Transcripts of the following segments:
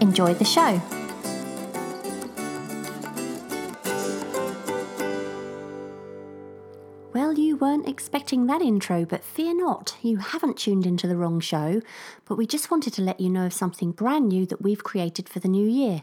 Enjoy the show. Well, you weren't expecting that intro, but fear not, you haven't tuned into the wrong show. But we just wanted to let you know of something brand new that we've created for the new year.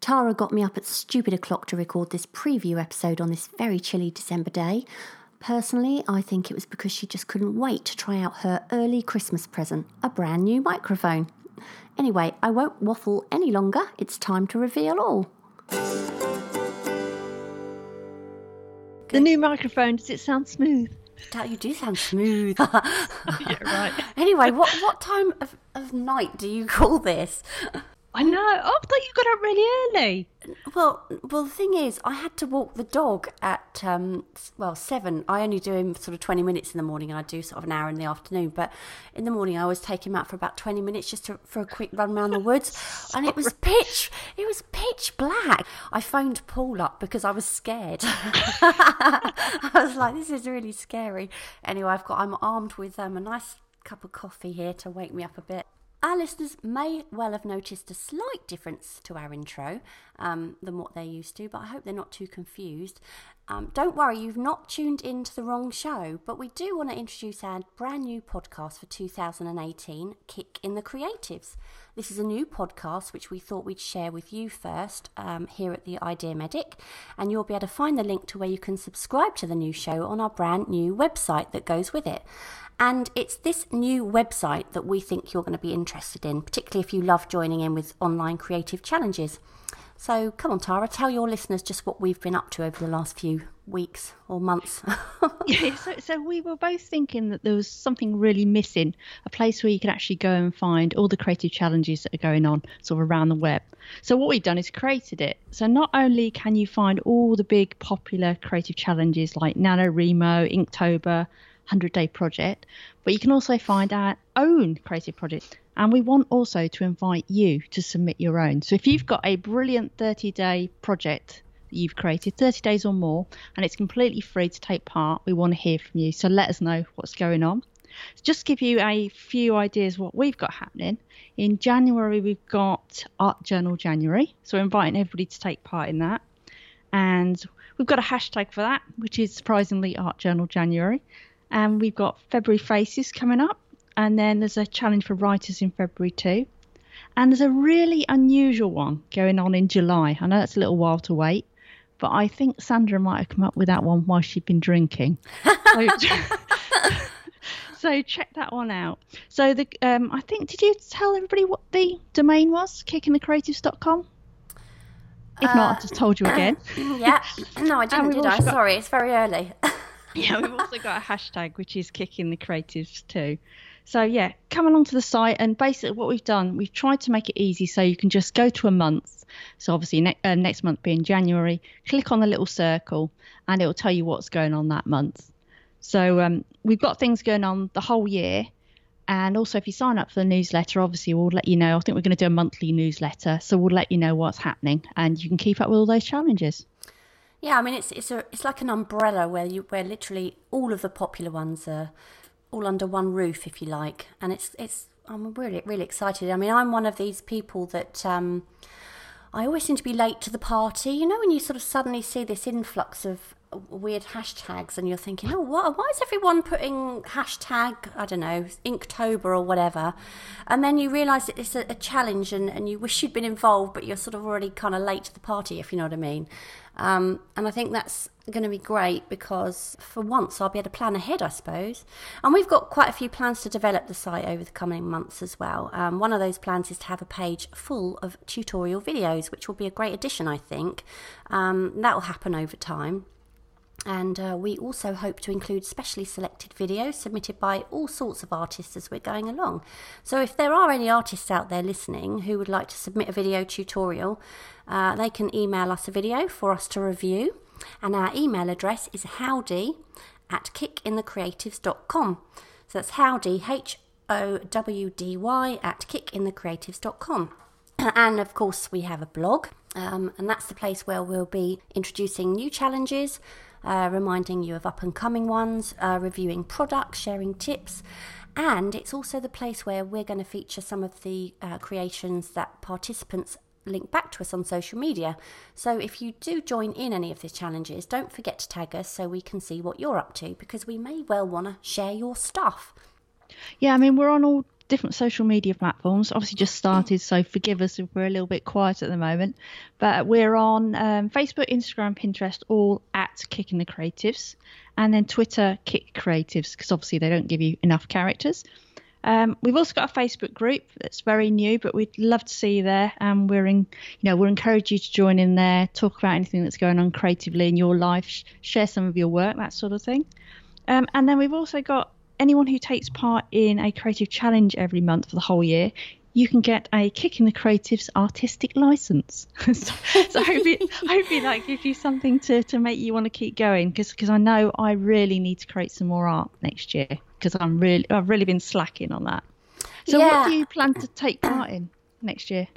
Tara got me up at stupid o'clock to record this preview episode on this very chilly December day. Personally, I think it was because she just couldn't wait to try out her early Christmas present, a brand new microphone. Anyway, I won't waffle any longer. It's time to reveal all. The new microphone, does it sound smooth? Doubt you do sound smooth. yeah, right. anyway, what, what time of, of night do you call this? I know. Oh, I thought you got up really early. Well, well, the thing is, I had to walk the dog at um, well seven. I only do him sort of twenty minutes in the morning, and I do sort of an hour in the afternoon. But in the morning, I always take him out for about twenty minutes just to, for a quick run around the woods. and it was pitch, it was pitch black. I phoned Paul up because I was scared. I was like, this is really scary. Anyway, I've got I'm armed with um, a nice cup of coffee here to wake me up a bit. Our listeners may well have noticed a slight difference to our intro um, than what they're used to, but I hope they're not too confused. Um, don't worry, you've not tuned into the wrong show, but we do want to introduce our brand new podcast for 2018 Kick in the Creatives. This is a new podcast which we thought we'd share with you first um, here at the Idea Medic, and you'll be able to find the link to where you can subscribe to the new show on our brand new website that goes with it. And it's this new website that we think you're going to be interested in, particularly if you love joining in with online creative challenges. So come on, Tara, tell your listeners just what we've been up to over the last few weeks or months. yeah, so, so we were both thinking that there was something really missing a place where you can actually go and find all the creative challenges that are going on sort of around the web. So what we've done is created it. So not only can you find all the big popular creative challenges like NaNoWriMo, Inktober, 100 Day Project, but you can also find our own creative project. And we want also to invite you to submit your own. So if you've got a brilliant 30 day project that you've created, 30 days or more, and it's completely free to take part, we want to hear from you. So let us know what's going on. Just give you a few ideas what we've got happening. In January, we've got Art Journal January. So we're inviting everybody to take part in that. And we've got a hashtag for that, which is surprisingly Art Journal January and we've got February Faces coming up, and then there's a challenge for writers in February too. And there's a really unusual one going on in July. I know that's a little while to wait, but I think Sandra might have come up with that one while she'd been drinking. so, so, check that one out. So the um, I think did you tell everybody what the domain was? Kickinthecreatives.com. If uh, not, I just told you again. yeah. No, I didn't, did I? Got... Sorry, it's very early. Yeah, we've also got a hashtag which is kicking the creatives too. So yeah, come along to the site and basically what we've done, we've tried to make it easy so you can just go to a month. So obviously ne- uh, next month being January, click on the little circle and it will tell you what's going on that month. So um, we've got things going on the whole year. And also, if you sign up for the newsletter, obviously we'll let you know. I think we're going to do a monthly newsletter, so we'll let you know what's happening, and you can keep up with all those challenges. Yeah, I mean it's it's a it's like an umbrella where you where literally all of the popular ones are all under one roof, if you like, and it's it's I'm really really excited. I mean, I'm one of these people that um, I always seem to be late to the party. You know, when you sort of suddenly see this influx of weird hashtags and you're thinking, oh, what, why is everyone putting hashtag, I don't know, Inktober or whatever? And then you realise that it's a, a, challenge and, and you wish you'd been involved, but you're sort of already kind of late to the party, if you know what I mean. Um, and I think that's going to be great because for once I'll be able to plan ahead, I suppose. And we've got quite a few plans to develop the site over the coming months as well. Um, one of those plans is to have a page full of tutorial videos, which will be a great addition, I think. Um, that will happen over time. And uh, we also hope to include specially selected videos submitted by all sorts of artists as we're going along. So, if there are any artists out there listening who would like to submit a video tutorial, uh, they can email us a video for us to review. And our email address is howdy at kickinthecreatives.com. So that's howdy, H O W D Y, at kickinthecreatives.com. And of course, we have a blog, um, and that's the place where we'll be introducing new challenges, uh, reminding you of up and coming ones, uh, reviewing products, sharing tips. And it's also the place where we're going to feature some of the uh, creations that participants link back to us on social media. So if you do join in any of these challenges, don't forget to tag us so we can see what you're up to because we may well want to share your stuff. Yeah, I mean, we're on all different social media platforms. Obviously, just started, so forgive us if we're a little bit quiet at the moment. But we're on um, Facebook, Instagram, Pinterest, all at Kick in the Creatives, and then Twitter, Kick Creatives, because obviously they don't give you enough characters. Um, we've also got a Facebook group that's very new, but we'd love to see you there. And we're in, you know, we'll encourage you to join in there, talk about anything that's going on creatively in your life, sh- share some of your work, that sort of thing. Um, and then we've also got anyone who takes part in a creative challenge every month for the whole year, you can get a Kick in the Creatives artistic license. so, so hopefully, hopefully that gives you something to, to make you want to keep going because I know I really need to create some more art next year because I'm really I've really been slacking on that. So Yeah. what do you plan to take part in next year?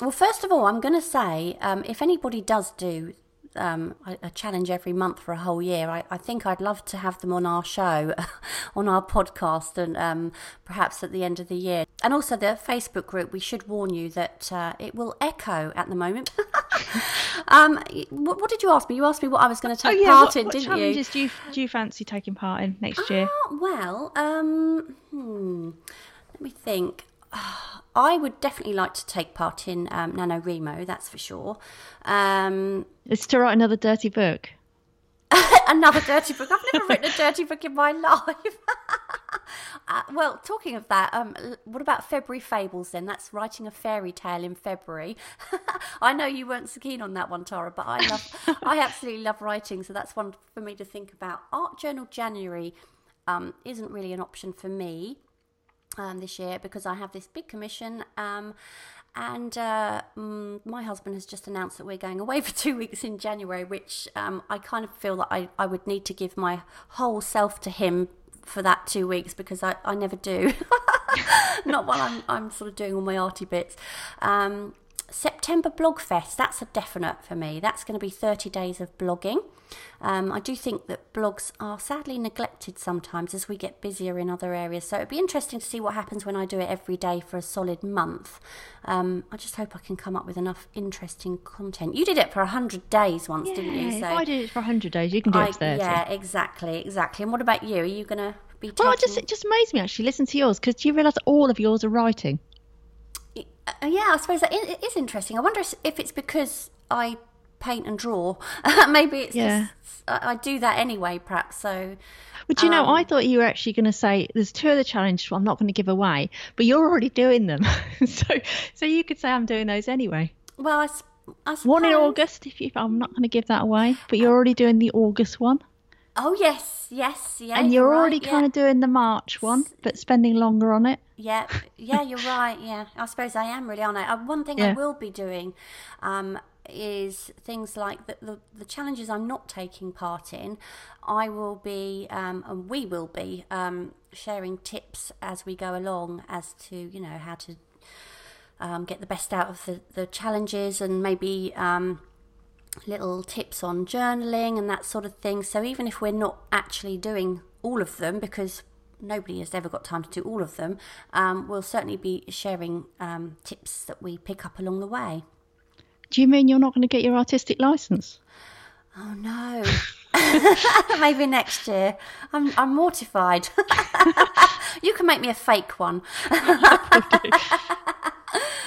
Well, first of all, I'm going to say um, if anybody does do um, a, a challenge every month for a whole year, I, I think I'd love to have them on our show, on our podcast, and um, perhaps at the end of the year. And also the Facebook group, we should warn you that uh, it will echo at the moment. um, what, what did you ask me? You asked me what I was going to take part Oh, what, in, what didn't you? do you do you fancy taking part in next year? Ah, well, um, hmm, let me think. I would definitely like to take part in um, NaNoWriMo, that's for sure. Um, It's to write another dirty book. another dirty book. I've never written a dirty book in my life. uh, well, talking of that, um, what about February Fables then? That's writing a fairy tale in February. I know you weren't so keen on that one, Tara, but I love, I absolutely love writing, so that's one for me to think about. Art Journal January um, isn't really an option for me um, this year because I have this big commission. Um, and uh, mm, my husband has just announced that we're going away for two weeks in January, which um, I kind of feel that I, I would need to give my whole self to him for that two weeks because I, I never do. Not while I'm, I'm sort of doing all my arty bits. Um, September Blogfest, that's a definite for me. That's going to be 30 days of blogging. Um, I do think that blogs are sadly neglected sometimes as we get busier in other areas. So it'd be interesting to see what happens when I do it every day for a solid month. Um, I just hope I can come up with enough interesting content. You did it for 100 days once, didn't you? if I did it for 100 days, you can do I- it for 30. yeah, exactly, exactly. And what about you? Are you going to be. Well, it just it just amazed me actually. Listen to yours because do you realise all of yours are writing? Uh, yeah, I suppose that it is interesting. I wonder if it's because I paint and draw. Maybe it's Yeah. just I I do that anyway, perhaps. So, But you know, Um, I thought you were actually going to say there's two of the challenge I'm not going to give away, but you're already doing them. so so you could say I'm doing those anyway. well, I suppose. One in August, if you, I'm not going to give that away, but you're already doing the August one, Oh yes, yes, yeah. and you're already yeah. kind of doing the March one, but spending longer on it. Yeah, yeah, you're right. Yeah, I suppose I am really on it. Uh, one thing I will be doing um, is things like the, the the challenges I'm not taking part in. I will be, um, and we will be, um, sharing tips as we go along as to you know how to um, get the best out of the the challenges and maybe. Um, little tips on journaling and that sort of thing. So even if we're not actually doing all of them, because nobody has ever got time to do all of them, um, we'll certainly be sharing um, tips that we pick up along the way. Do you mean you're not going to get your artistic license? Oh no. Maybe next year. I'm I'm mortified. you can make me a fake one. but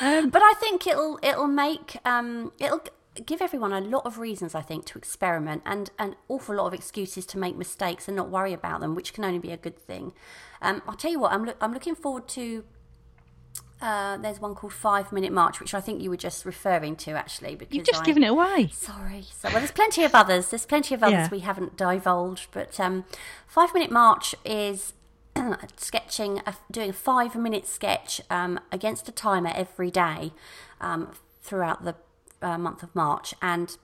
I think it'll it'll make um it'll give everyone a lot of reasons I think to experiment and an awful lot of excuses to make mistakes and not worry about them, which can only be a good thing. Um, I'll tell you what I'm loo- I'm looking forward to Uh, there's one called Five Minute March, which I think you were just referring to, actually. Because You've just I, given it away. Sorry. So, well, there's plenty of others. There's plenty of others Yeah. we haven't divulged, but um, Five Minute March is sketching, a, doing a five minute sketch um, against a timer every day um, throughout the uh, month of March, and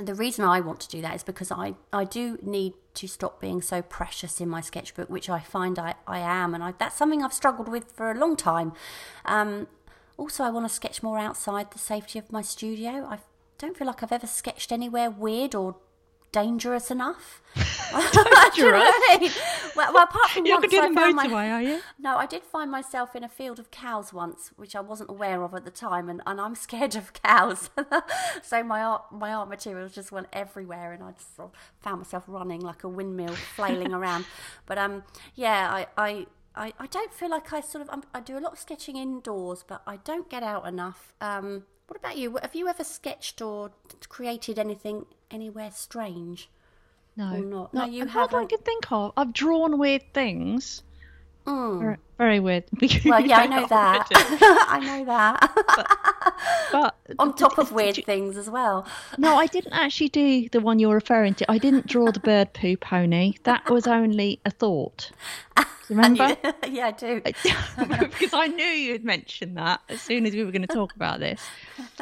the reason I want to do that is because I, I do need to stop being so precious in my sketchbook, which I find I, I am, and I, that's something I've struggled with for a long time. Um, also, I want to sketch more outside the safety of my studio. I don't feel like I've ever sketched anywhere weird or dangerous enough. Do you know what I well, well, apart from You're once I to do the found my- are you? no, I did find myself in a field of cows once, which I wasn't aware of at the time, and, and I'm scared of cows. so my art my art materials just went everywhere, and I just sort of found myself running like a windmill, flailing around. But um, yeah, I. I I, I don't feel like I sort of I'm, I do a lot of sketching indoors, but I don't get out enough. Um, what about you? Have you ever sketched or created anything anywhere strange? No, Or not? No, you not that I haven't. can think of. I've drawn weird things. Mm. Very, weird. Well, yeah, I know that. I know that. But On top of weird things as well. no, I didn't actually do the one you're referring to. I didn't draw the bird poo pony. That was only a thought. Do you remember? yeah, I do. because I knew you'd mention that as soon as we were going to talk about this.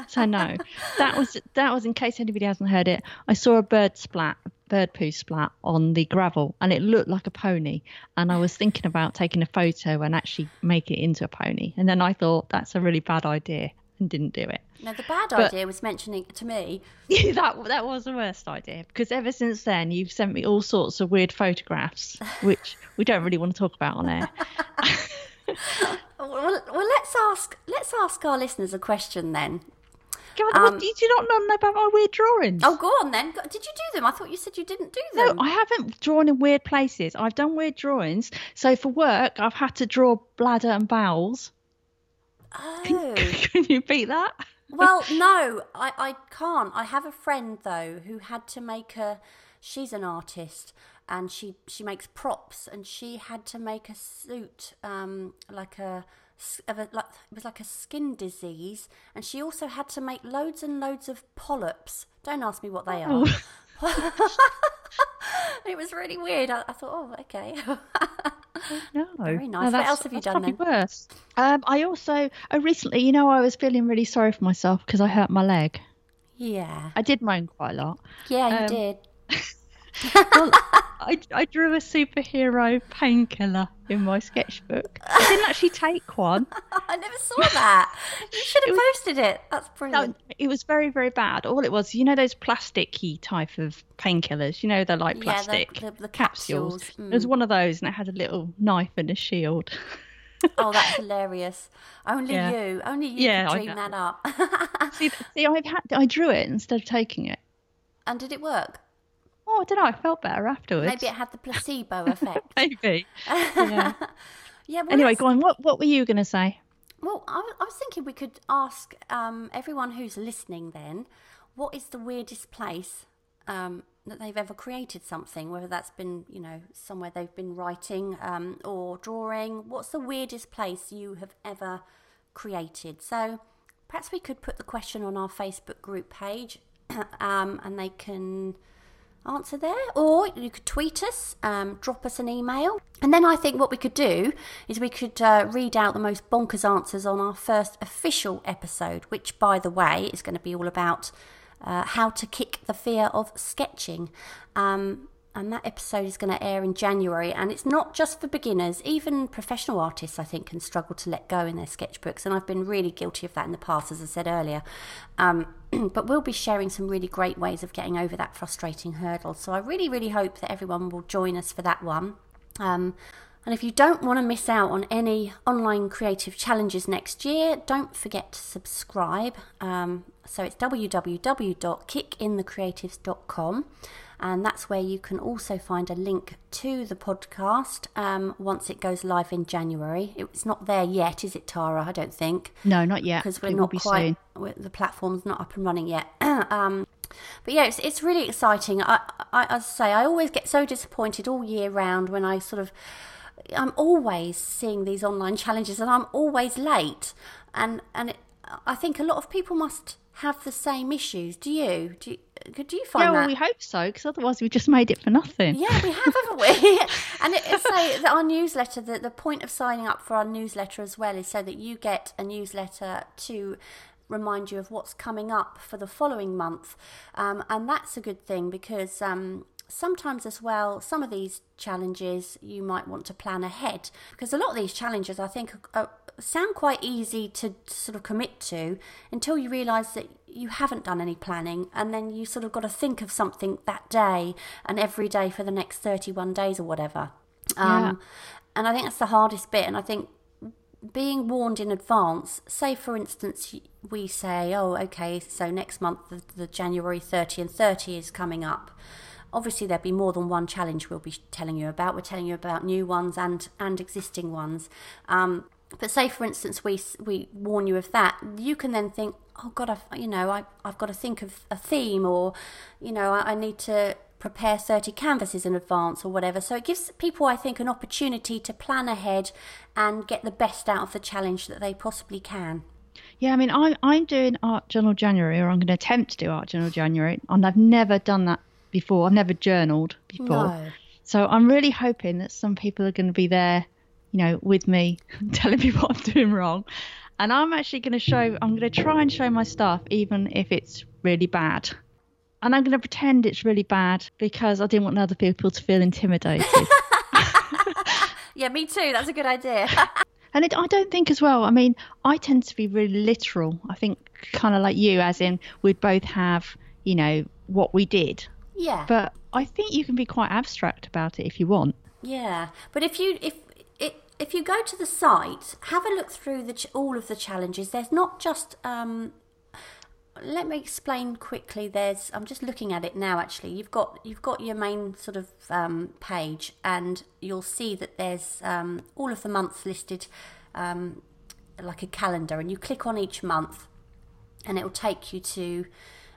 So no, that was that was in case anybody hasn't heard it. I saw a bird splat, bird poo splat on the gravel, and it looked like a pony. And I was thinking about taking a photo and actually make it into a pony. And then I thought that's a really bad idea and didn't do it. No, the bad But- idea was mentioning to me. that that was the worst idea because ever since then you've sent me all sorts of weird photographs, which we don't really want to talk about on air. Well, well, let's ask let's ask our listeners a question then. God, Um, did you not know about my weird drawings? Oh, go on then. Did you do them? I thought you said you didn't do them. No. I haven't drawn in weird places. I've done weird drawings. So for work, I've had to draw bladder and bowels. Oh. Can you beat that? well, no, I, I can't. I have a friend though who had to make a. She's an artist and she she makes props and she had to make a suit um like a of a like it was like a skin disease and she also had to make loads and loads of polyps. Don't ask me what they are. it was really weird. I, I thought, oh, okay. No. Very nice. No, What else have you done probably Worse. Um, I also, oh, recently, you know, I was feeling really sorry for myself because I hurt my leg. yeah, I did moan quite a lot. yeah, you Um, did. Well, I, I drew a superhero painkiller in my sketchbook. I didn't actually take one. I never saw that. You should have posted it. That's No, brilliant. it was very, very bad. All it was, you know, those plasticky type of painkillers. You know, they're like Yeah, the- plastic the- the capsules. capsules, mm. It was one of those, and it had a little knife and a shield. Oh, that's hilarious. Only Yeah. you, only you Yeah, dream that up. see, see, I had, I drew it instead of taking it. and did it work? Oh, I don't know. I felt better afterwards. Maybe it had the placebo effect. Maybe. Yeah. yeah. Well, anyway, let's- go on. What What were you going to say? Well, I was, I was thinking we could ask um, everyone who's listening then, what is the weirdest place um, that they've ever created something, whether that's been, you know, somewhere they've been writing um, or drawing. What's the weirdest place you have ever created? So perhaps we could put the question on our Facebook group page um, and they can answer there, or you could tweet us, um, drop us an email, and then I think what we could do is we could uh, read out the most bonkers answers on our first official episode, which, by the way, is going to be all about uh, how to kick the fear of sketching. Um, and that episode is going to air in January. And it's not just for beginners, even professional artists, I think, can struggle to let go in their sketchbooks. And I've been really guilty of that in the past, as I said earlier. Um, but we'll be sharing some really great ways of getting over that frustrating hurdle. So I really, really hope that everyone will join us for that one. Um, and if you don't want to miss out on any online creative challenges next year, don't forget to subscribe. Um, so it's www.kickinthecreatives.com, and that's where you can also find a link to the podcast um, once it goes live in January. It's not there yet, is it, Tara? I don't think No, not yet. because we're It not be quite the platform's not up and running yet. um, but yeah, it's, it's really exciting. I, I, I say, I always get so disappointed all year round when I sort of I'm always seeing these online challenges, and I'm always late. And and it, I think a lot of people must have the same issues. Do you? Do you, do you find yeah, well, that? we hope so, because otherwise we just made it for nothing. Yeah, we have, haven't we? and it, it's so that our newsletter, the, the point of signing up for our newsletter as well is so that you get a newsletter to remind you of what's coming up for the following month. Um, and that's a good thing because um, sometimes as well, some of these challenges you might want to plan ahead because a lot of these challenges I think are, sound quite easy to sort of commit to until you realise that you haven't done any planning and then you sort of got to think of something that day and every day for the next 31 days or whatever. Um, And I think that's the hardest bit. And I think being warned in advance, say for instance, we say, oh, okay, so next month the, the January 30 and 30 is coming up. Obviously, there'll be more than one challenge we'll be telling you about. We're telling you about new ones and, and existing ones. Um, but say, for instance, we we warn you of that, you can then think, oh God, I've you know I I've got to think of a theme, or you know I, I need to prepare 30 canvases in advance or whatever. So it gives people, I think, an opportunity to plan ahead and get the best out of the challenge that they possibly can. Yeah, I mean, I'm I'm doing Art Journal January, or I'm going to attempt to do Art Journal January, and I've never done that before. I've never journaled before, No. so I'm really hoping that some people are going to be there, you know, with me, telling me what I'm doing wrong, and I'm actually going to show. I'm going to try and show my stuff, even if it's really bad. And I'm going to pretend it's really bad because I didn't want other people to feel intimidated. Yeah, me too. That's a good idea. And it, I don't think as well. I mean, I tend to be really literal. I think kind of like you, as in we'd both have, you know, what we did. yeah. But I think you can be quite abstract about it if you want. Yeah, but if you if if, you go to the site, have a look through the ch- all of the challenges. There's not just um, let me explain quickly. There's I'm just looking at it now. Actually, you've got you've got your main sort of um, page, and you'll see that there's um, all of the months listed, um, like a calendar, and you click on each month, and it will take you to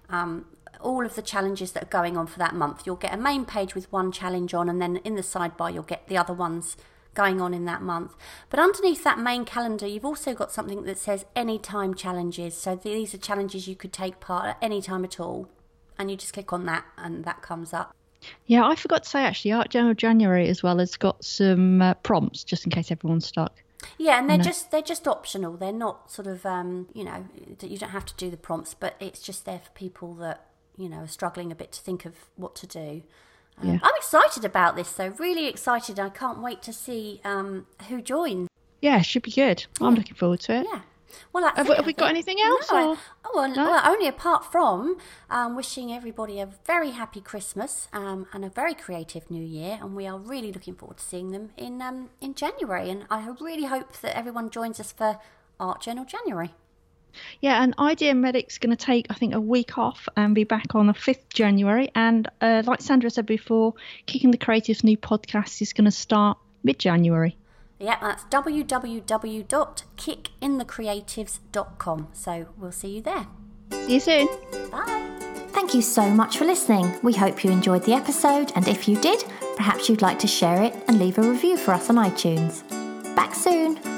um, all of the challenges that are going on for that month. You'll get a main page with one challenge on, and then in the sidebar, you'll get the other ones going on in that month. But underneath that main calendar, you've also got something that says anytime challenges. So these are challenges you could take part at any time at all. And you just click on that, and that comes up. Yeah, I forgot to say actually, Art Journal January as well has got some uh, prompts just in case everyone's stuck. Yeah, and they're just they're just optional. They're not sort of um, you know you don't have to do the prompts, but it's just there for people that you know are struggling a bit to think of what to do. Um, Yeah. I'm excited about this, though. Really excited. I can't wait to see um, who joins. Yeah, it should be good. I'm looking forward to it. Yeah. Well, Have it, we- have we got anything else, No, I- oh, well, No? well, only apart from um, wishing everybody a very happy Christmas um, and a very creative New Year, and we are really looking forward to seeing them in um, in January. And I really hope that everyone joins us for Art Journal January. Yeah, and Idea Medic's going to take, I think, a week off and be back on the 5th January. And uh, like Sandra said before, Kick in the Creative's new podcast is going to start mid January. Yeah, that's www.kickinthecreatives.com. So we'll see you there. See you soon. Bye. Thank you so much for listening. We hope you enjoyed the episode, and if you did, perhaps you'd like to share it and leave a review for us on iTunes. Back soon!